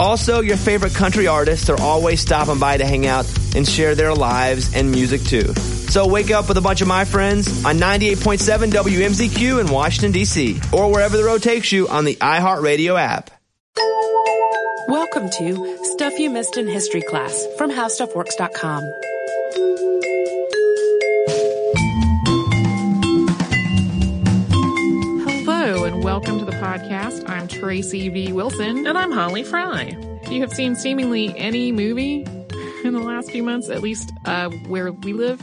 Also, your favorite country artists are always stopping by to hang out and share their lives and music too. So wake up with a bunch of my friends on 98.7 WMZQ in Washington, D.C., or wherever the road takes you on the iHeartRadio app. Welcome to Stuff You Missed in History Class from HowStuffWorks.com. Hello and welcome to the podcast. Tracy V. Wilson. And I'm Holly Fry. You have seen seemingly any movie in the last few months, at least uh, where we live,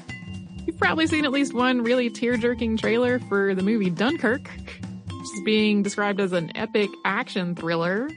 you've probably seen at least one really tear-jerking trailer for the movie Dunkirk, which is being described as an epic action thriller.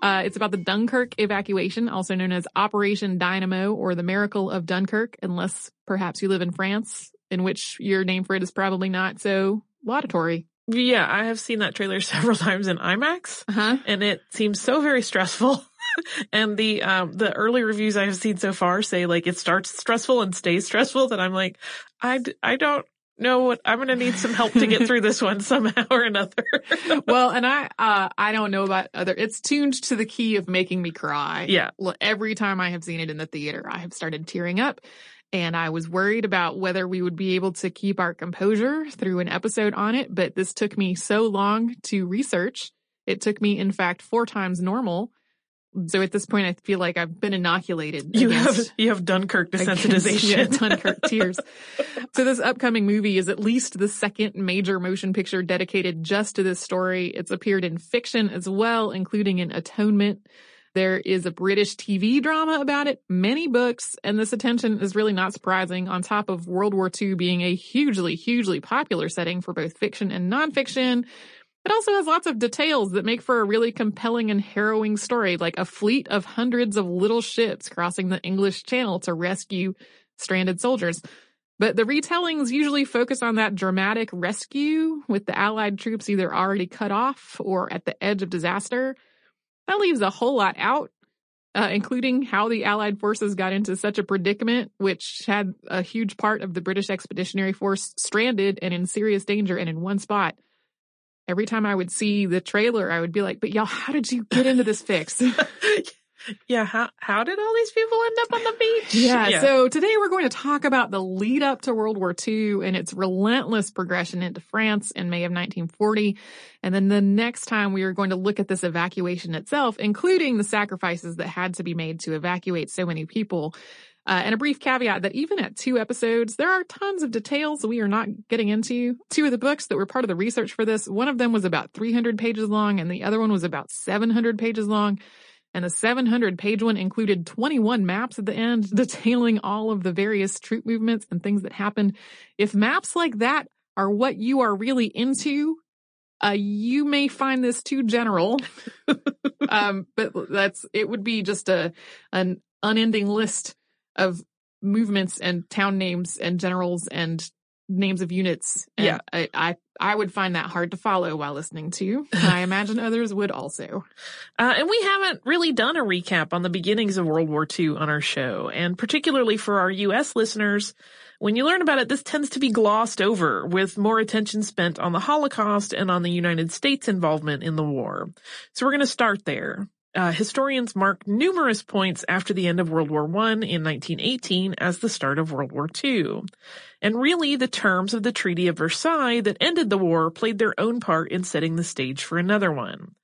Uh, it's about the Dunkirk evacuation, also known as Operation Dynamo or the Miracle of Dunkirk, unless perhaps you live in France, in which your name for it is probably not so laudatory. Yeah, I have seen that trailer several times in IMAX, Uh-huh. and it seems so very stressful. and the um the early reviews I have seen so far say like it starts stressful and stays stressful. That I'm like, I I don't know what I'm gonna need some help to get through this one somehow or another. well, and I, uh, I don't know about other, it's tuned to the key of making me cry. Yeah. Every time I have seen it in the theater, I have started tearing up and I was worried about whether we would be able to keep our composure through an episode on it. But this took me so long to research. It took me, in fact, four times normal. So at this point, I feel like I've been inoculated. you against- have you have Dunkirk against, desensitization. yeah, Dunkirk tears. So this upcoming movie is at least the second major motion picture dedicated just to this story. It's appeared in fiction as well, including in Atonement. There is a British TV drama about it, many books, and this attention is really not surprising on top of World War II being a hugely, hugely popular setting for both fiction and nonfiction. It also has lots of details that make for a really compelling and harrowing story, like a fleet of hundreds of little ships crossing the English Channel to rescue stranded soldiers. But the retellings usually focus on that dramatic rescue with the Allied troops either already cut off or at the edge of disaster. That leaves a whole lot out, uh, including how the Allied forces got into such a predicament, which had a huge part of the British Expeditionary Force stranded and in serious danger and in one spot. Every time I would see the trailer, I would be like, but y'all, how did you get into this fix? yeah, how how did all these people end up on the beach? Yeah, So today we're going to talk about the lead up to World War II and its relentless progression into France in May of 1940. And then the next time we are going to look at this evacuation itself, including the sacrifices that had to be made to evacuate so many people. Uh, and a brief caveat that even at two episodes, there are tons of details we are not getting into. Two of the books that were part of the research for this, one of them was about 300 pages long and the other one was about 700 pages long. And the 700 page one included 21 maps at the end detailing all of the various troop movements and things that happened. If maps like that are what you are really into, uh, you may find this too general. um, but that's, it would be just a, an unending list of movements and town names and generals and names of units. And Yeah. I, I, I would find that hard to follow while listening to. I imagine others would also. Uh, and we haven't really done a recap on the beginnings of World War II on our show. And particularly for our U.S. listeners, when you learn about it, this tends to be glossed over with more attention spent on the Holocaust and on the United States involvement in the war. So we're going to start there. Uh, historians mark numerous points after the end of World War I in 1918 as the start of World War II. And really, the terms of the Treaty of Versailles that ended the war played their own part in setting the stage for another one.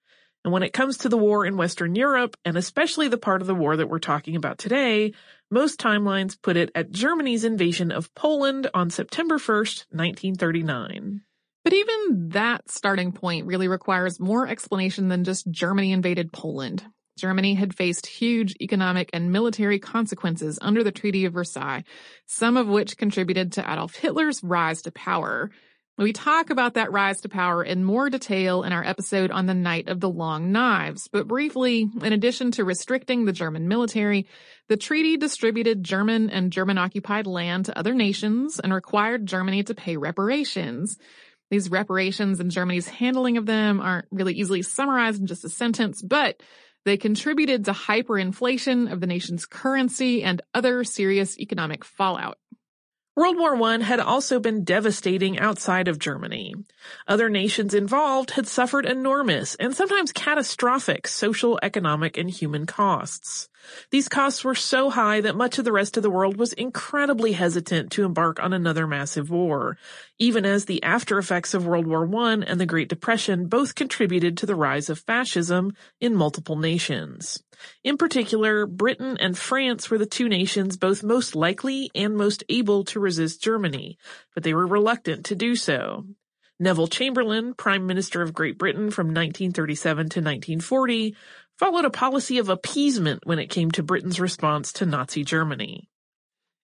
And when it comes to the war in Western Europe, and especially the part of the war that we're talking about today, most timelines put it at Germany's invasion of Poland on September 1st, 1939. But even that starting point really requires more explanation than just Germany invaded Poland. Germany had faced huge economic and military consequences under the Treaty of Versailles, some of which contributed to Adolf Hitler's rise to power. We talk about that rise to power in more detail in our episode on the Night of the Long Knives, but briefly, in addition to restricting the German military, the treaty distributed German and German occupied land to other nations and required Germany to pay reparations. These reparations and Germany's handling of them aren't really easily summarized in just a sentence, but they contributed to hyperinflation of the nation's currency and other serious economic fallout. World War I had also been devastating outside of Germany. Other nations involved had suffered enormous and sometimes catastrophic social, economic, and human costs. These costs were so high that much of the rest of the world was incredibly hesitant to embark on another massive war, even as the after effects of World War I and the Great Depression both contributed to the rise of fascism in multiple nations. In particular, Britain and France were the two nations both most likely and most able to resist Germany, but they were reluctant to do so. Neville Chamberlain, Prime Minister of Great Britain from 1937 to 1940, followed a policy of appeasement when it came to Britain's response to Nazi Germany.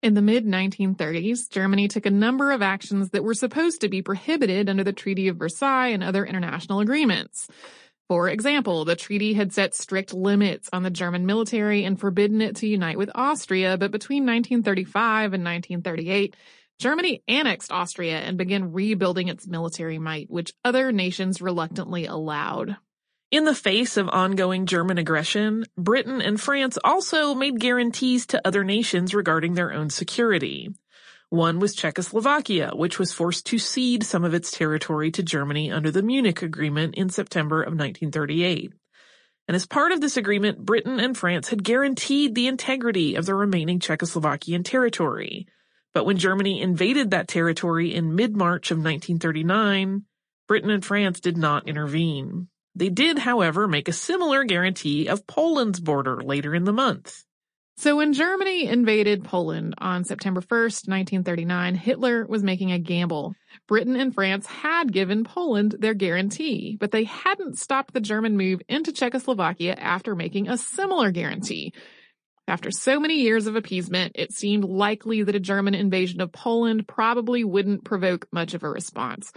In the mid 1930s, Germany took a number of actions that were supposed to be prohibited under the Treaty of Versailles and other international agreements. For example, the treaty had set strict limits on the German military and forbidden it to unite with Austria, but between 1935 and 1938, Germany annexed Austria and began rebuilding its military might, which other nations reluctantly allowed. In the face of ongoing German aggression, Britain and France also made guarantees to other nations regarding their own security. One was Czechoslovakia, which was forced to cede some of its territory to Germany under the Munich Agreement in September of 1938. And as part of this agreement, Britain and France had guaranteed the integrity of the remaining Czechoslovakian territory. But when Germany invaded that territory in mid-March of 1939, Britain and France did not intervene. They did, however, make a similar guarantee of Poland's border later in the month. So when Germany invaded Poland on September 1st, 1939, Hitler was making a gamble. Britain and France had given Poland their guarantee, but they hadn't stopped the German move into Czechoslovakia after making a similar guarantee. After so many years of appeasement, it seemed likely that a German invasion of Poland probably wouldn't provoke much of a response.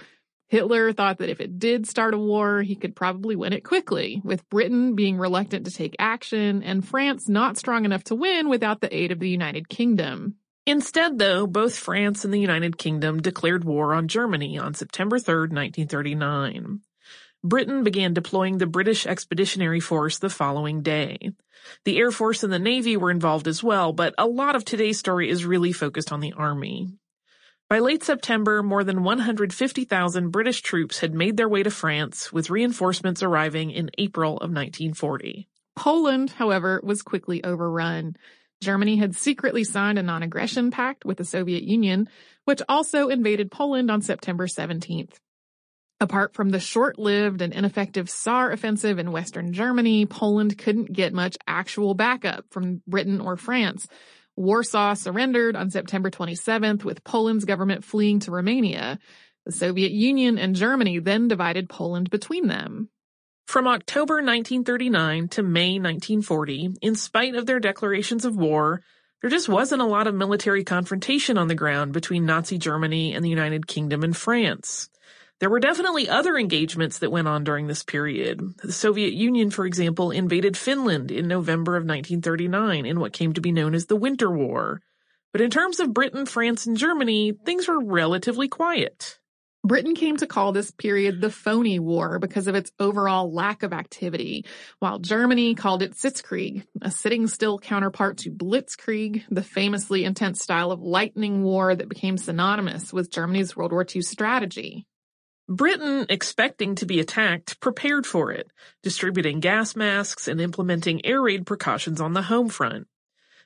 Hitler thought that if it did start a war, he could probably win it quickly, with Britain being reluctant to take action and France not strong enough to win without the aid of the United Kingdom. Instead, though, both France and the United Kingdom declared war on Germany on September 3, 1939. Britain began deploying the British Expeditionary Force the following day. The Air Force and the Navy were involved as well, but a lot of today's story is really focused on the Army. By late September, more than 150,000 British troops had made their way to France, with reinforcements arriving in April of 1940. Poland, however, was quickly overrun. Germany had secretly signed a non-aggression pact with the Soviet Union, which also invaded Poland on September 17th. Apart from the short-lived and ineffective Saar offensive in western Germany, Poland couldn't get much actual backup from Britain or France. Warsaw surrendered on September 27th with Poland's government fleeing to Romania. The Soviet Union and Germany then divided Poland between them. From October 1939 to May 1940, in spite of their declarations of war, there just wasn't a lot of military confrontation on the ground between Nazi Germany and the United Kingdom and France. There were definitely other engagements that went on during this period. The Soviet Union, for example, invaded Finland in November of 1939 in what came to be known as the Winter War. But in terms of Britain, France, and Germany, things were relatively quiet. Britain came to call this period the phony war because of its overall lack of activity, while Germany called it Sitzkrieg, a sitting still counterpart to Blitzkrieg, the famously intense style of lightning war that became synonymous with Germany's World War II strategy. Britain, expecting to be attacked, prepared for it, distributing gas masks and implementing air raid precautions on the home front.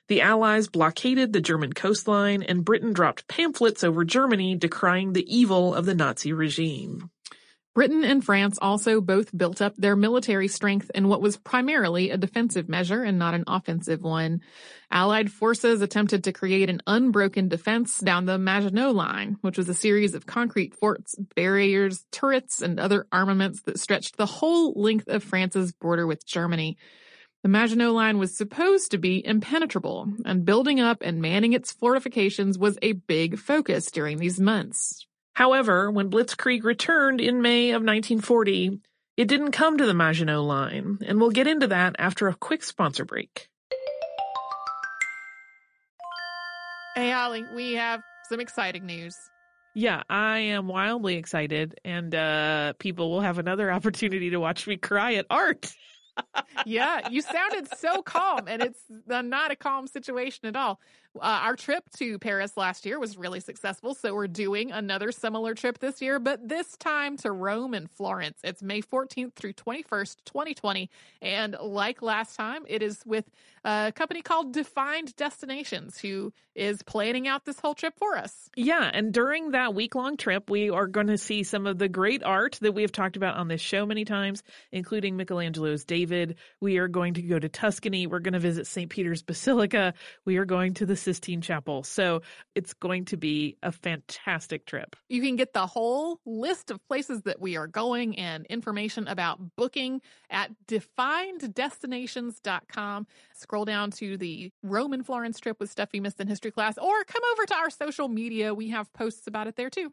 The Allies blockaded the German coastline and Britain dropped pamphlets over Germany decrying the evil of the Nazi regime. Britain and France also both built up their military strength in what was primarily a defensive measure and not an offensive one. Allied forces attempted to create an unbroken defense down the Maginot Line, which was a series of concrete forts, barriers, turrets, and other armaments that stretched the whole length of France's border with Germany. The Maginot Line was supposed to be impenetrable, and building up and manning its fortifications was a big focus during these months. However, when Blitzkrieg returned in May of 1940, it didn't come to the Maginot Line, and we'll get into that after a quick sponsor break. Hey, Holly, we have some exciting news. Yeah, I am wildly excited, and uh, people will have another opportunity to watch me cry at art. Yeah, you sounded so calm, and it's not a calm situation at all. Uh, our trip to Paris last year was really successful, so we're doing another similar trip this year, but this time to Rome and Florence. It's May 14th through 21st, 2020. And like last time, it is with a company called Defined Destinations who is planning out this whole trip for us. Yeah, and during that week long trip, we are going to see some of the great art that we have talked about on this show many times, including Michelangelo's David. We are going to go to Tuscany. We're going to visit St. Peter's Basilica. We are going to the Sistine Chapel. So it's going to be a fantastic trip. You can get the whole list of places that we are going and information about booking at defineddestinations.com. Scroll down to the Roman Florence trip with stuff you missed in history class, or come over to our social media. We have posts about it there too.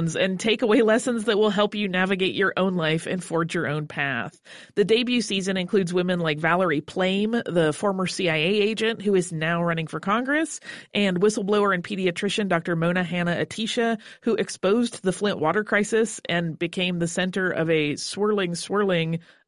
and take away lessons that will help you navigate your own life and forge your own path. The debut season includes women like Valerie Plame, the former CIA agent who is now running for Congress, and whistleblower and pediatrician Dr. Mona Hanna-Attisha, who exposed the Flint water crisis and became the center of a swirling, swirling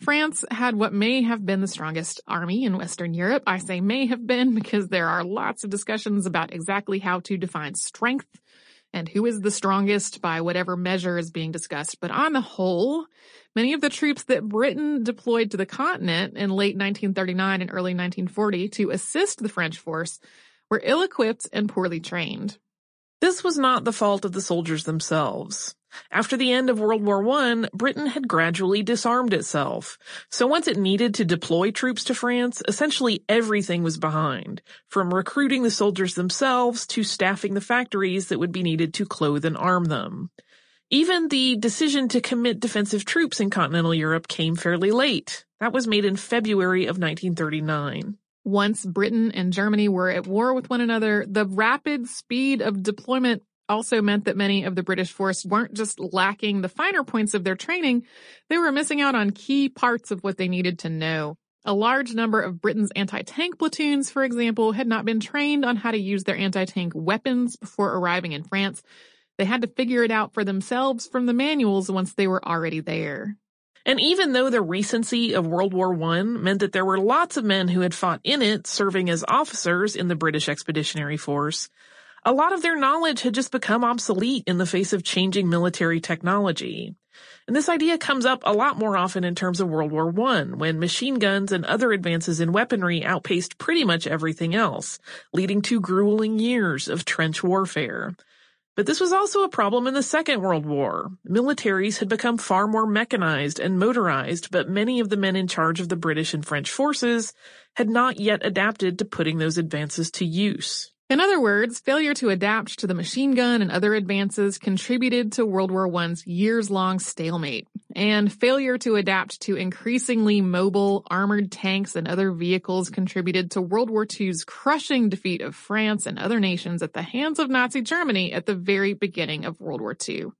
France had what may have been the strongest army in Western Europe. I say may have been because there are lots of discussions about exactly how to define strength and who is the strongest by whatever measure is being discussed. But on the whole, many of the troops that Britain deployed to the continent in late 1939 and early 1940 to assist the French force were ill-equipped and poorly trained. This was not the fault of the soldiers themselves. After the end of World War I, Britain had gradually disarmed itself. So once it needed to deploy troops to France, essentially everything was behind, from recruiting the soldiers themselves to staffing the factories that would be needed to clothe and arm them. Even the decision to commit defensive troops in continental Europe came fairly late. That was made in February of 1939. Once Britain and Germany were at war with one another, the rapid speed of deployment also meant that many of the British force weren't just lacking the finer points of their training, they were missing out on key parts of what they needed to know. A large number of Britain's anti-tank platoons, for example, had not been trained on how to use their anti-tank weapons before arriving in France. They had to figure it out for themselves from the manuals once they were already there. And even though the recency of World War I meant that there were lots of men who had fought in it serving as officers in the British Expeditionary Force, a lot of their knowledge had just become obsolete in the face of changing military technology. And this idea comes up a lot more often in terms of World War I, when machine guns and other advances in weaponry outpaced pretty much everything else, leading to grueling years of trench warfare. But this was also a problem in the Second World War. Militaries had become far more mechanized and motorized, but many of the men in charge of the British and French forces had not yet adapted to putting those advances to use. In other words, failure to adapt to the machine gun and other advances contributed to World War I's years-long stalemate, and failure to adapt to increasingly mobile armored tanks and other vehicles contributed to World War II's crushing defeat of France and other nations at the hands of Nazi Germany at the very beginning of World War II.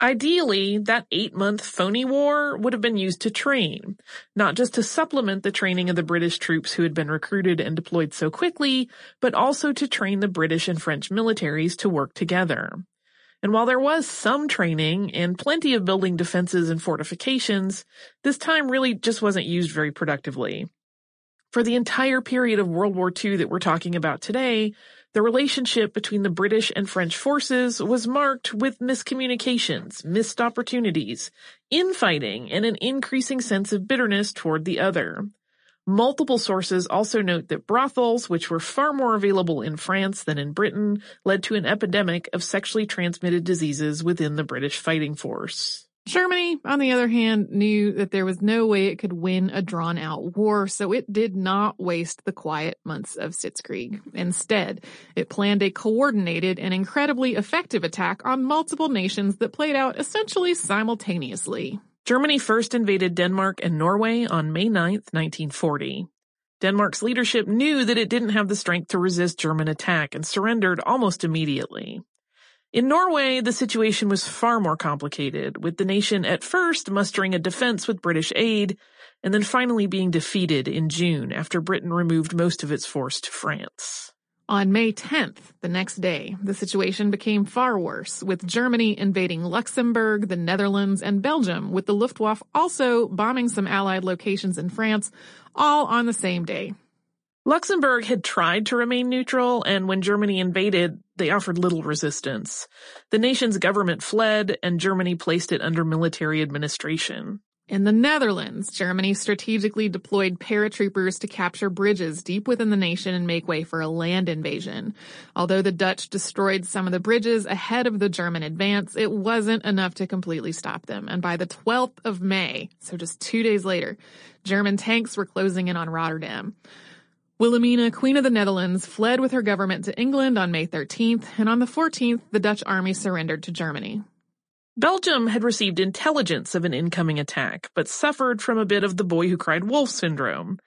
Ideally, that eight month phony war would have been used to train, not just to supplement the training of the British troops who had been recruited and deployed so quickly, but also to train the British and French militaries to work together. And while there was some training and plenty of building defenses and fortifications, this time really just wasn't used very productively. For the entire period of World War II that we're talking about today, the relationship between the British and French forces was marked with miscommunications, missed opportunities, infighting, and an increasing sense of bitterness toward the other. Multiple sources also note that brothels, which were far more available in France than in Britain, led to an epidemic of sexually transmitted diseases within the British fighting force. Germany, on the other hand, knew that there was no way it could win a drawn out war, so it did not waste the quiet months of Sitzkrieg. Instead, it planned a coordinated and incredibly effective attack on multiple nations that played out essentially simultaneously. Germany first invaded Denmark and Norway on May 9, 1940. Denmark's leadership knew that it didn't have the strength to resist German attack and surrendered almost immediately. In Norway, the situation was far more complicated, with the nation at first mustering a defense with British aid, and then finally being defeated in June after Britain removed most of its force to France. On May 10th, the next day, the situation became far worse, with Germany invading Luxembourg, the Netherlands, and Belgium, with the Luftwaffe also bombing some Allied locations in France, all on the same day. Luxembourg had tried to remain neutral, and when Germany invaded, they offered little resistance. The nation's government fled, and Germany placed it under military administration. In the Netherlands, Germany strategically deployed paratroopers to capture bridges deep within the nation and make way for a land invasion. Although the Dutch destroyed some of the bridges ahead of the German advance, it wasn't enough to completely stop them. And by the 12th of May, so just two days later, German tanks were closing in on Rotterdam. Wilhelmina, Queen of the Netherlands, fled with her government to England on May 13th, and on the 14th, the Dutch army surrendered to Germany. Belgium had received intelligence of an incoming attack, but suffered from a bit of the boy who cried wolf syndrome.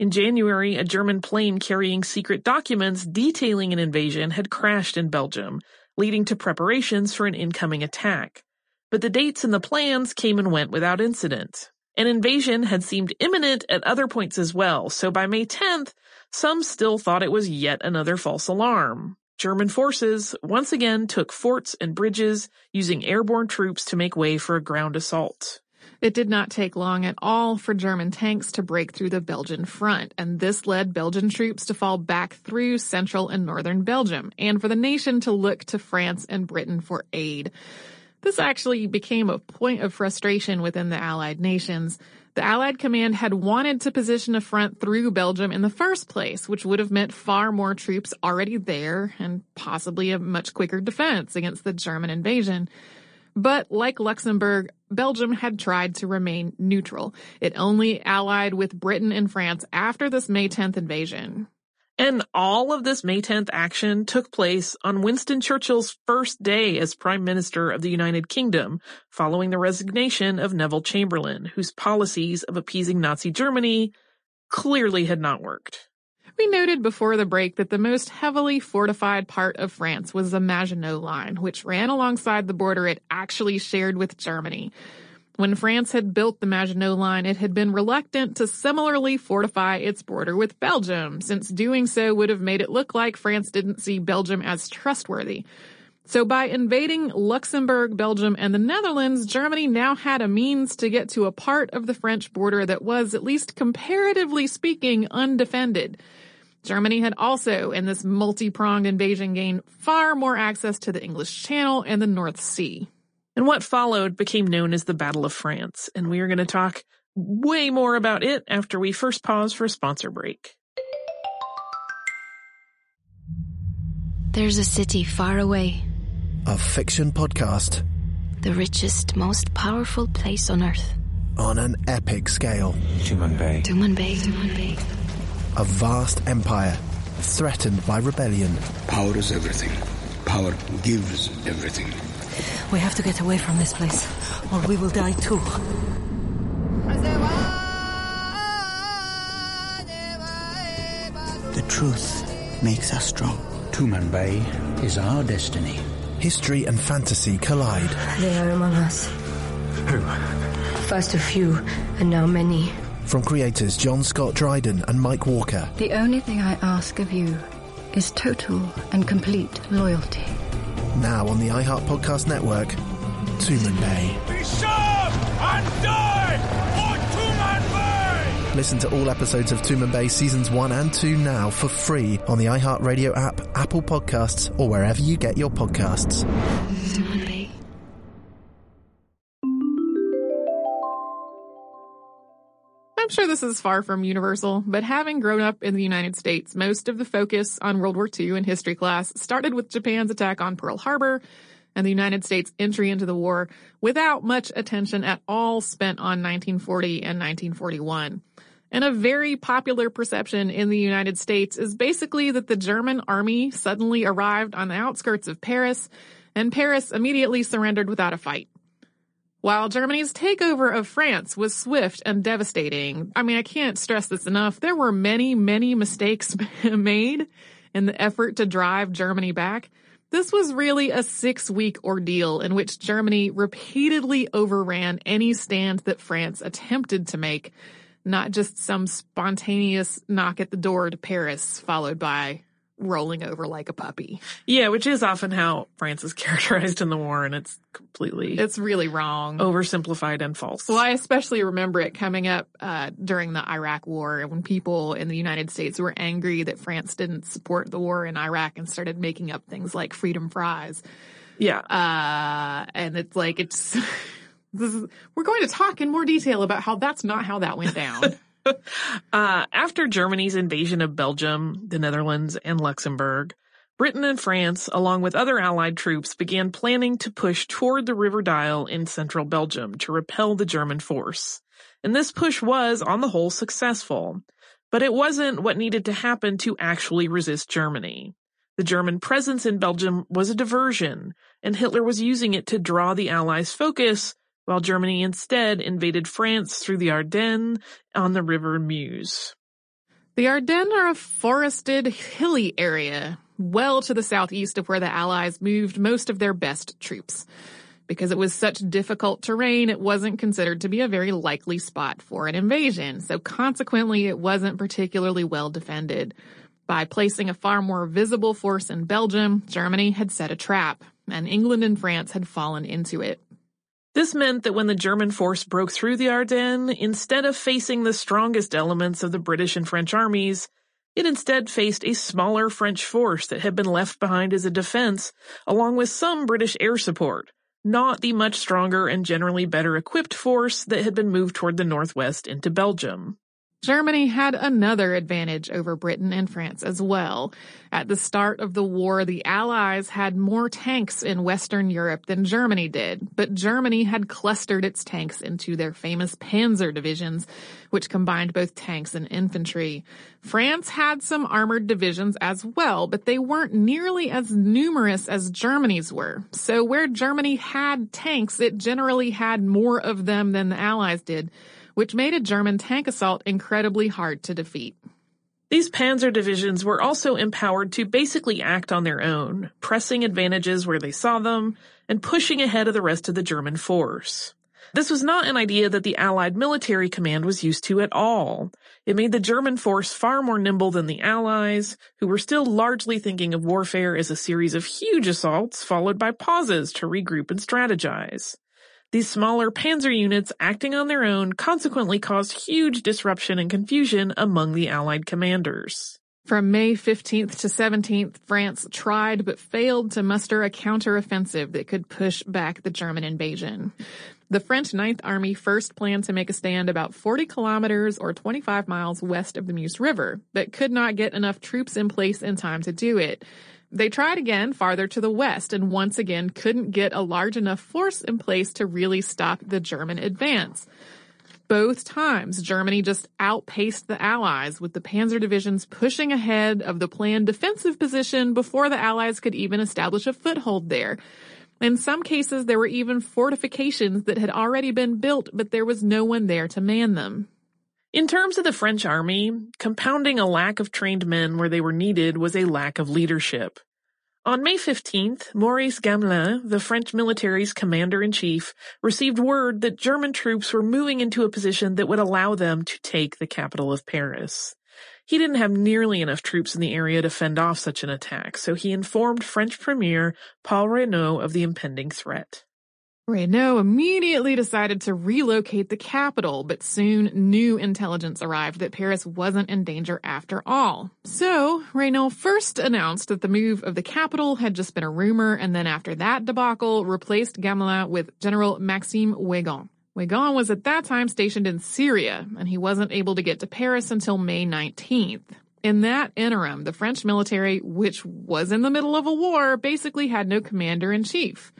In January, a German plane carrying secret documents detailing an invasion had crashed in Belgium, leading to preparations for an incoming attack. But the dates and the plans came and went without incident. An invasion had seemed imminent at other points as well, so by May 10th, some still thought it was yet another false alarm. German forces once again took forts and bridges, using airborne troops to make way for a ground assault. It did not take long at all for German tanks to break through the Belgian front, and this led Belgian troops to fall back through central and northern Belgium, and for the nation to look to France and Britain for aid. This actually became a point of frustration within the Allied nations. The Allied command had wanted to position a front through Belgium in the first place, which would have meant far more troops already there and possibly a much quicker defense against the German invasion. But like Luxembourg, Belgium had tried to remain neutral. It only allied with Britain and France after this May 10th invasion. And all of this May 10th action took place on Winston Churchill's first day as Prime Minister of the United Kingdom, following the resignation of Neville Chamberlain, whose policies of appeasing Nazi Germany clearly had not worked. We noted before the break that the most heavily fortified part of France was the Maginot Line, which ran alongside the border it actually shared with Germany. When France had built the Maginot Line, it had been reluctant to similarly fortify its border with Belgium, since doing so would have made it look like France didn't see Belgium as trustworthy. So by invading Luxembourg, Belgium, and the Netherlands, Germany now had a means to get to a part of the French border that was, at least comparatively speaking, undefended. Germany had also, in this multi-pronged invasion, gained far more access to the English Channel and the North Sea. And what followed became known as the Battle of France, and we are going to talk way more about it after we first pause for a sponsor break. There's a city far away, a fiction podcast The richest, most powerful place on earth. on an epic scale. Tumanbay. Tuman Bay. Tumanbay. A vast empire threatened by rebellion. Power is everything. Power gives everything. We have to get away from this place, or we will die too. The truth makes us strong. Tumanbay is our destiny. History and fantasy collide. They are among us. Who? First a few, and now many. From creators John Scott Dryden and Mike Walker. The only thing I ask of you is total and complete loyalty. Now on the iHeart Podcast Network, Tumanbay. Be sharp and die for Tumanbay! Listen to all episodes of Tumanbay seasons 1 and 2 now for free on the iHeart Radio app, Apple Podcasts, or wherever you get your podcasts. I'm sure this is far from universal, but having grown up in the United States, most of the focus on World War II in history class started with Japan's attack on Pearl Harbor and the United States entry into the war without much attention at all spent on 1940 and 1941. And a very popular perception in the United States is basically that the German army suddenly arrived on the outskirts of Paris and Paris immediately surrendered without a fight. While Germany's takeover of France was swift and devastating, I mean, I can't stress this enough. There were many, many mistakes made in the effort to drive Germany back. This was really a six week ordeal in which Germany repeatedly overran any stand that France attempted to make, not just some spontaneous knock at the door to Paris followed by rolling over like a puppy. Yeah, which is often how France is characterized in the war, and it's completely It's really wrong. oversimplified and false. Well, I especially remember it coming up uh, during the Iraq War when people in the United States were angry that France didn't support the war in Iraq and started making up things like freedom fries. yeah. Uh, and it's like, it's, this is, we're going to talk in more detail about how that's not how that went down. Uh, after Germany's invasion of Belgium, the Netherlands, and Luxembourg, Britain and France, along with other Allied troops, began planning to push toward the River Dyle in central Belgium to repel the German force. And this push was, on the whole, successful. But it wasn't what needed to happen to actually resist Germany. The German presence in Belgium was a diversion, and Hitler was using it to draw the Allies' focus while Germany instead invaded France through the Ardennes on the River Meuse. The Ardennes are a forested, hilly area, well to the southeast of where the Allies moved most of their best troops. Because it was such difficult terrain, it wasn't considered to be a very likely spot for an invasion, so consequently it wasn't particularly well defended. By placing a far more visible force in Belgium, Germany had set a trap, and England and France had fallen into it. This meant that when the German force broke through the Ardennes, instead of facing the strongest elements of the British and French armies, it instead faced a smaller French force that had been left behind as a defense, along with some British air support, not the much stronger and generally better equipped force that had been moved toward the northwest into Belgium. Germany had another advantage over Britain and France as well. At the start of the war, the Allies had more tanks in Western Europe than Germany did, but Germany had clustered its tanks into their famous panzer divisions, which combined both tanks and infantry. France had some armored divisions as well, but they weren't nearly as numerous as Germany's were. So where Germany had tanks, it generally had more of them than the Allies did which made a German tank assault incredibly hard to defeat. These panzer divisions were also empowered to basically act on their own, pressing advantages where they saw them, and pushing ahead of the rest of the German force. This was not an idea that the Allied military command was used to at all. It made the German force far more nimble than the Allies, who were still largely thinking of warfare as a series of huge assaults followed by pauses to regroup and strategize. These smaller panzer units acting on their own consequently caused huge disruption and confusion among the Allied commanders. From May 15th to 17th, France tried but failed to muster a counteroffensive that could push back the German invasion. The French Ninth Army first planned to make a stand about 40 kilometers or 25 miles west of the Meuse River, but could not get enough troops in place in time to do it. They tried again farther to the west and once again couldn't get a large enough force in place to really stop the German advance. Both times, Germany just outpaced the Allies with the panzer divisions pushing ahead of the planned defensive position before the Allies could even establish a foothold there. In some cases, there were even fortifications that had already been built, but there was no one there to man them. In terms of the French army, compounding a lack of trained men where they were needed was a lack of leadership. On May 15th, Maurice Gamelin, the French military's commander-in-chief, received word that German troops were moving into a position that would allow them to take the capital of Paris. He didn't have nearly enough troops in the area to fend off such an attack, so he informed French Premier Paul Reynaud of the impending threat. Reynaud immediately decided to relocate the capital, but soon new intelligence arrived that Paris wasn't in danger after all. So, Reynaud first announced that the move of the capital had just been a rumor, and then after that debacle, replaced Gamelin with General Maxime Weygand. Weygand was at that time stationed in Syria, and he wasn't able to get to Paris until May 19th. In that interim, the French military, which was in the middle of a war, basically had no commander-in-chief.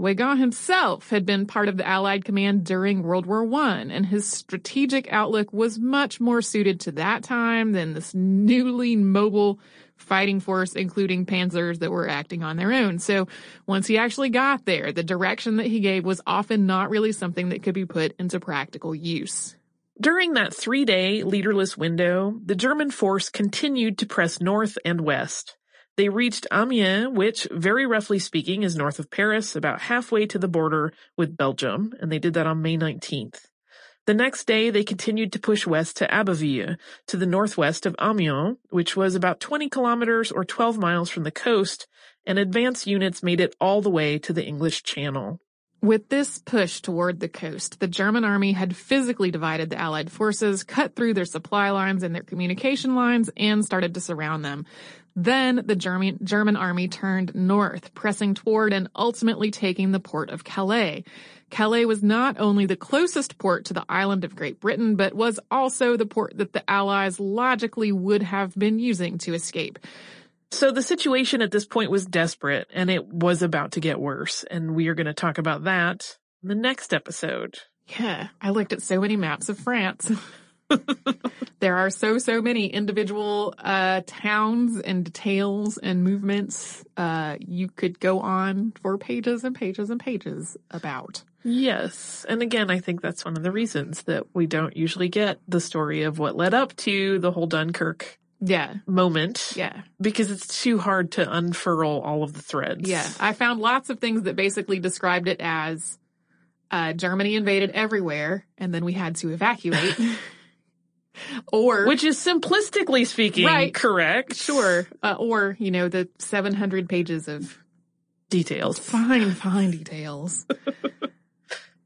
Weygand himself had been part of the Allied command during World War I, and his strategic outlook was much more suited to that time than this newly mobile fighting force, including panzers that were acting on their own. So once he actually got there, the direction that he gave was often not really something that could be put into practical use. During that three-day leaderless window, the German force continued to press north and west. They reached Amiens, which, very roughly speaking, is north of Paris, about halfway to the border with Belgium, and they did that on May 19th. The next day, they continued to push west to Abbeville, to the northwest of Amiens, which was about 20 kilometers or 12 miles from the coast, and advance units made it all the way to the English Channel. With this push toward the coast, the German army had physically divided the Allied forces, cut through their supply lines and their communication lines, and started to surround them. Then the German, German army turned north, pressing toward and ultimately taking the port of Calais. Calais was not only the closest port to the island of Great Britain, but was also the port that the Allies logically would have been using to escape. So the situation at this point was desperate and it was about to get worse. And we are going to talk about that in the next episode. Yeah, I looked at so many maps of France. there are so, so many individual, uh, towns and details and movements, uh, you could go on for pages and pages and pages about. Yes. And again, I think that's one of the reasons that we don't usually get the story of what led up to the whole Dunkirk yeah. moment. Yeah. Because it's too hard to unfurl all of the threads. Yeah. I found lots of things that basically described it as uh, germany invaded everywhere and then we had to evacuate or which is simplistically speaking right correct sure uh, or you know the 700 pages of details fine fine details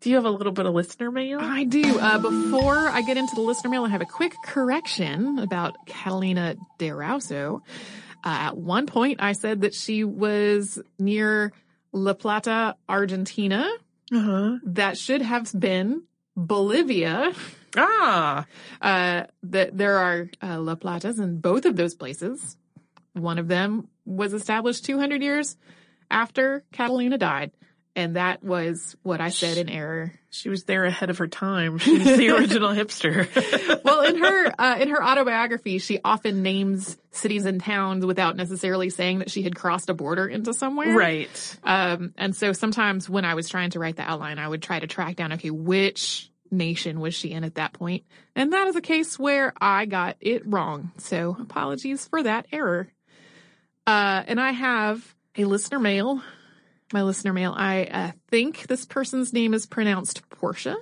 do you have a little bit of listener mail? I do. Uh, before I get into the listener mail, I have a quick correction about Catalina de Erauso. Uh, at one point, I said that she was near La Plata, Argentina. Uh-huh. That should have been Bolivia. Ah. Uh, that there are uh, La Platas in both of those places. One of them was established 200 years after Catalina died. And that was what I said in error. She was there ahead of her time. She was the original hipster. well, in her uh, in her autobiography, she often names cities and towns without necessarily saying that she had crossed a border into somewhere. Right. Um, and so sometimes when I was trying to write the outline, I would try to track down, okay, which nation was she in at that point? And that is a case where I got it wrong. So apologies for that error. Uh, and I have a listener mail my listener mail. I uh, think this person's name is pronounced Portia.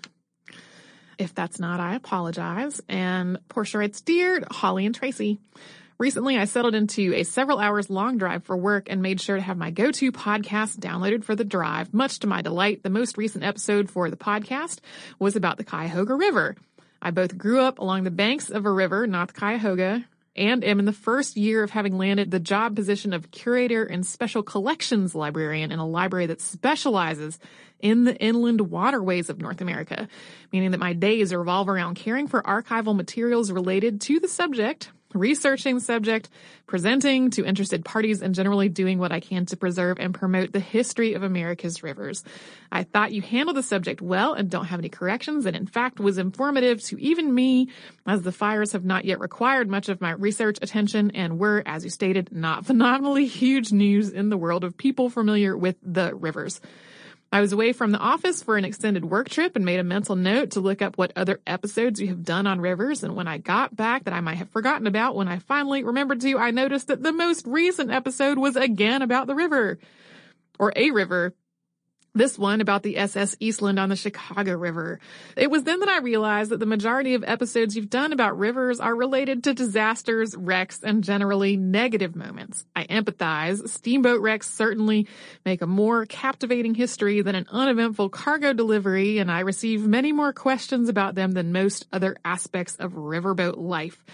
If that's not, I apologize. And Portia writes, Dear Holly and Tracy, Recently, I settled into a several hours long drive for work and made sure to have my go-to podcast downloaded for the drive. Much to my delight, the most recent episode for the podcast was about the Cuyahoga River. I both grew up along the banks of a river, not the Cuyahoga, and am in the first year of having landed the job position of curator and special collections librarian in a library that specializes in the inland waterways of North America, meaning that my days revolve around caring for archival materials related to the subject researching the subject, presenting to interested parties, and generally doing what I can to preserve and promote the history of America's rivers. I thought you handled the subject well and don't have any corrections, and in fact was informative to even me, as the fires have not yet required much of my research attention and were, as you stated, not phenomenally huge news in the world of people familiar with the rivers. I was away from the office for an extended work trip and made a mental note to look up what other episodes you have done on rivers. And when I got back that I might have forgotten about, when I finally remembered to, I noticed that the most recent episode was again about the river. Or a river. This one about the SS Eastland on the Chicago River. It was then that I realized that the majority of episodes you've done about rivers are related to disasters, wrecks, and generally negative moments. I empathize. Steamboat wrecks certainly make a more captivating history than an uneventful cargo delivery, and I receive many more questions about them than most other aspects of riverboat life.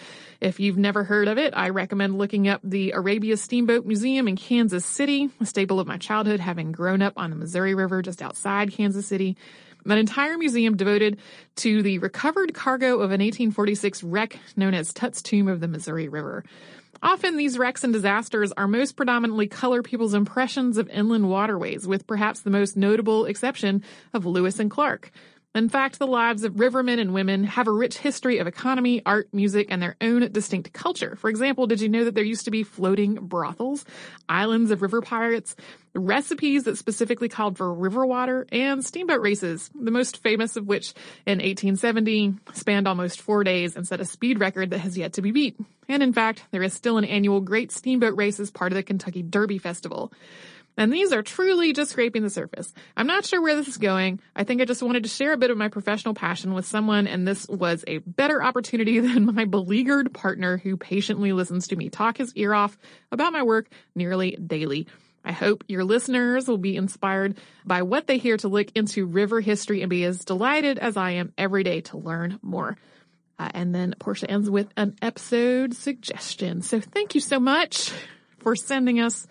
If you've never heard of it, I recommend looking up the Arabia Steamboat Museum in Kansas City, a staple of my childhood, having grown up on the Missouri River just outside Kansas City. An entire museum devoted to the recovered cargo of an 1846 wreck known as Tut's Tomb of the Missouri River. Often these wrecks and disasters are most predominantly color people's impressions of inland waterways, with perhaps the most notable exception of Lewis and Clark. In fact, the lives of rivermen and women have a rich history of economy, art, music, and their own distinct culture. For example, did you know that there used to be floating brothels, islands of river pirates, recipes that specifically called for river water, and steamboat races, the most famous of which in 1870 spanned almost four days and set a speed record that has yet to be beat. And in fact, there is still an annual Great Steamboat Race as part of the Kentucky Derby Festival. And these are truly just scraping the surface. I'm not sure where this is going. I think I just wanted to share a bit of my professional passion with someone, and this was a better opportunity than my beleaguered partner who patiently listens to me talk his ear off about my work nearly daily. I hope your listeners will be inspired by what they hear to look into river history and be as delighted as I am every day to learn more. Uh, and then Portia ends with an episode suggestion. So thank you so much for sending us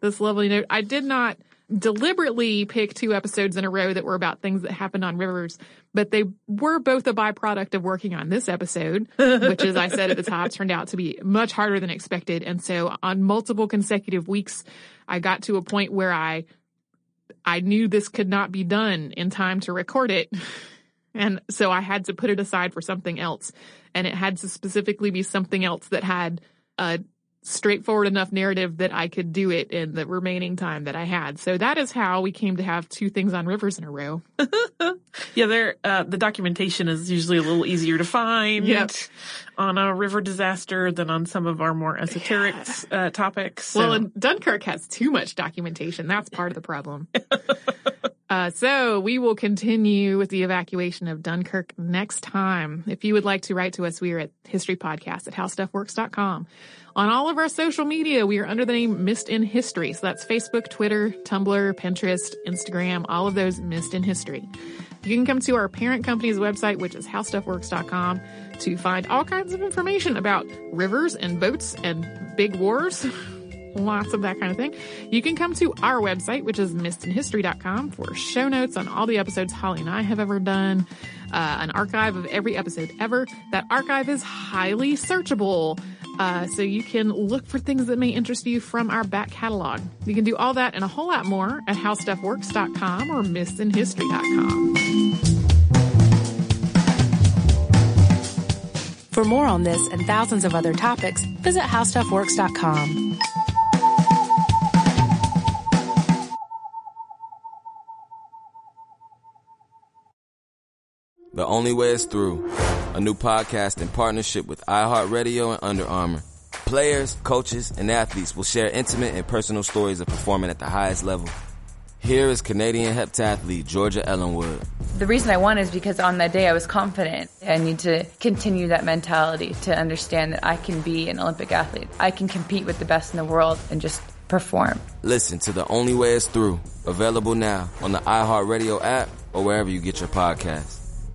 this lovely note. I did not deliberately pick two episodes in a row that were about things that happened on rivers, but they were both a byproduct of working on this episode, which as I said at the top turned out to be much harder than expected. And so on multiple consecutive weeks, I got to a point where I, I knew this could not be done in time to record it. And so I had to put it aside for something else. And it had to specifically be something else that had a straightforward enough narrative that I could do it in the remaining time that I had. So that is how we came to have two things on rivers in a row. yeah, there uh, the documentation is usually a little easier to find Yep. on a river disaster than on some of our more esoteric uh, topics. So. Well, and Dunkirk has too much documentation. That's part of the problem. Uh, so we will continue with the evacuation of Dunkirk next time. If you would like to write to us, we are at historypodcast at howstuffworks.com. On all of our social media, we are under the name Missed in History. So that's Facebook, Twitter, Tumblr, Pinterest, Instagram, all of those Missed in History. You can come to our parent company's website, which is howstuffworks.com, to find all kinds of information about rivers and boats and big wars. Lots of that kind of thing. You can come to our website, which is missedinhistory.com for show notes on all the episodes Holly and I have ever done, uh, an archive of every episode ever. That archive is highly searchable. Uh, so you can look for things that may interest you from our back catalog. You can do all that and a whole lot more at howstuffworks.com or missedinhistory.com. For more on this and thousands of other topics, visit howstuffworks.com. The Only Way is Through, a new podcast in partnership with iHeartRadio and Under Armour. Players, coaches, and athletes will share intimate and personal stories of performing at the highest level. Here is Canadian heptathlete Georgia Ellenwood. The reason I won is because on that day I was confident. I need to continue that mentality to understand that I can be an Olympic athlete. I can compete with the best in the world and just perform. Listen to The Only Way is Through, available now on the iHeartRadio app or wherever you get your podcasts.